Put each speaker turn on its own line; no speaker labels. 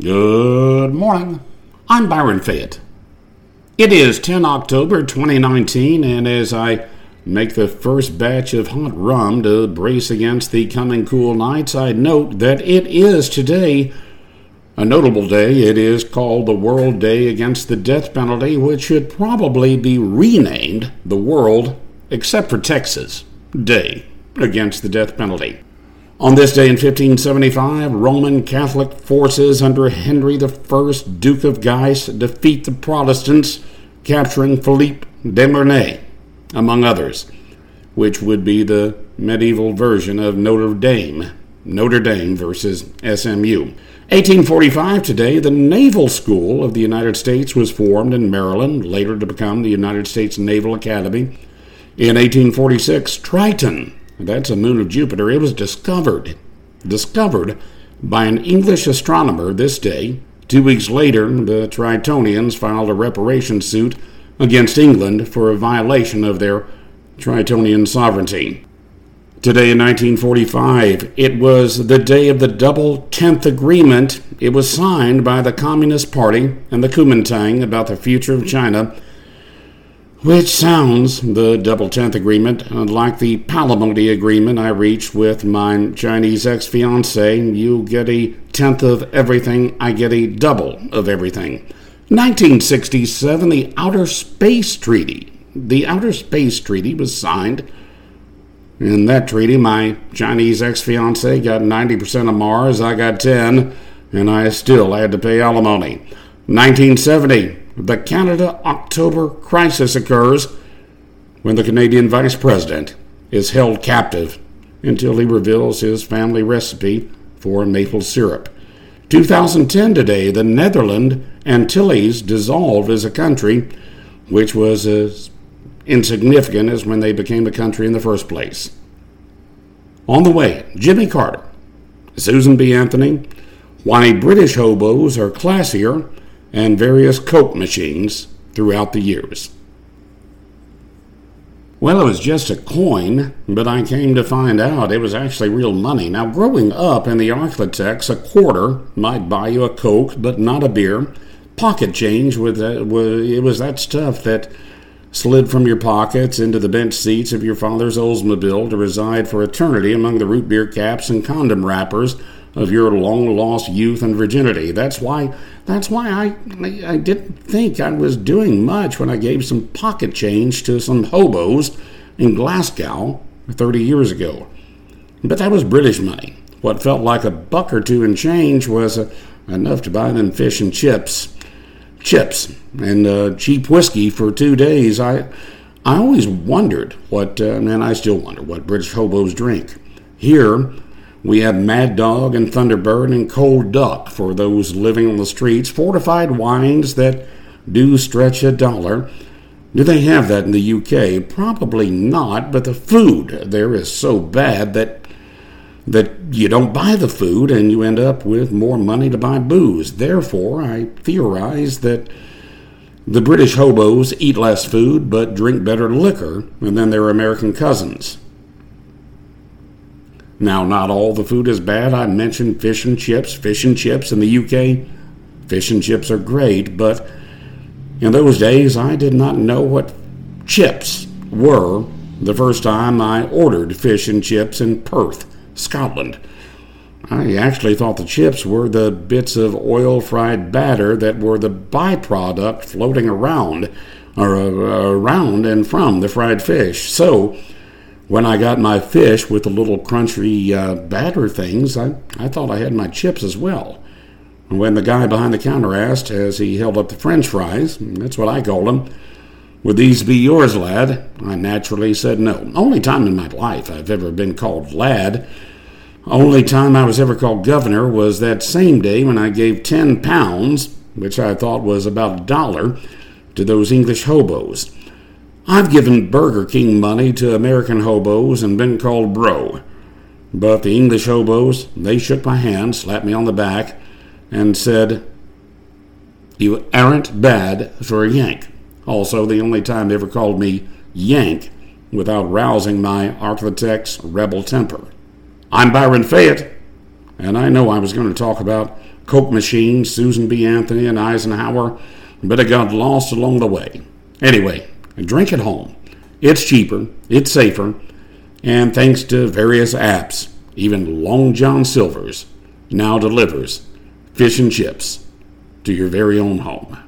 Good morning. I'm Byron Fayette. It is 10 October 2019, and as I make the first batch of hot rum to brace against the coming cool nights, I note that it is today a notable day. It is called the World Day Against the Death Penalty, which should probably be renamed the World, except for Texas, Day Against the Death Penalty. On this day in 1575, Roman Catholic forces under Henry I, Duke of Guise, defeat the Protestants, capturing Philippe de Mornay, among others, which would be the medieval version of Notre Dame, Notre Dame versus SMU. 1845 today, the Naval School of the United States was formed in Maryland, later to become the United States Naval Academy. In 1846, Triton, that's a moon of Jupiter. It was discovered, discovered by an English astronomer this day. Two weeks later, the Tritonians filed a reparation suit against England for a violation of their Tritonian sovereignty. Today in 1945, it was the day of the Double Tenth Agreement. It was signed by the Communist Party and the Kuomintang about the future of China which sounds, the Double Tenth Agreement, uh, like the Palimony Agreement I reached with my Chinese ex fiancee. You get a tenth of everything, I get a double of everything. 1967, the Outer Space Treaty. The Outer Space Treaty was signed. In that treaty, my Chinese ex fiancee got 90% of Mars, I got 10, and I still had to pay alimony. 1970, the Canada October crisis occurs when the Canadian Vice President is held captive until he reveals his family recipe for maple syrup. 2010 today, the Netherlands Antilles dissolved as a country, which was as insignificant as when they became a country in the first place. On the way, Jimmy Carter, Susan B. Anthony, why British hobos are classier and various Coke machines throughout the years. Well, it was just a coin, but I came to find out it was actually real money. Now, growing up in the Arklatex, a quarter might buy you a Coke, but not a beer. Pocket change, with that, it was that stuff that slid from your pockets into the bench seats of your father's Oldsmobile to reside for eternity among the root beer caps and condom wrappers of your long lost youth and virginity. That's why that's why I, I, didn't think I was doing much when I gave some pocket change to some hobos in Glasgow 30 years ago. But that was British money. What felt like a buck or two in change was uh, enough to buy them fish and chips, chips and uh, cheap whiskey for two days. I I always wondered what, uh, and I still wonder what British hobos drink. Here, we have Mad Dog and Thunderbird and Cold Duck for those living on the streets, fortified wines that do stretch a dollar. Do they have that in the UK? Probably not, but the food there is so bad that that you don't buy the food and you end up with more money to buy booze. Therefore, I theorize that the British hobos eat less food but drink better liquor than their American cousins. Now, not all the food is bad. I mentioned fish and chips. Fish and chips in the UK, fish and chips are great, but in those days I did not know what chips were the first time I ordered fish and chips in Perth, Scotland. I actually thought the chips were the bits of oil fried batter that were the byproduct floating around or uh, around and from the fried fish. So, when I got my fish with the little crunchy uh, batter things, I, I thought I had my chips as well. And when the guy behind the counter asked, as he held up the french fries, that's what I called them, would these be yours, lad? I naturally said no. Only time in my life I've ever been called lad. Only time I was ever called governor was that same day when I gave ten pounds, which I thought was about a dollar, to those English hobos. I've given Burger King money to American hobos and been called bro. But the English hobos, they shook my hand, slapped me on the back, and said, You aren't bad for a Yank. Also, the only time they ever called me Yank without rousing my Arklatex rebel temper. I'm Byron Fayette, and I know I was going to talk about Coke machine, Susan B. Anthony, and Eisenhower, but it got lost along the way. Anyway, drink at home. It's cheaper, it's safer, and thanks to various apps, even Long John Silver's now delivers fish and chips to your very own home.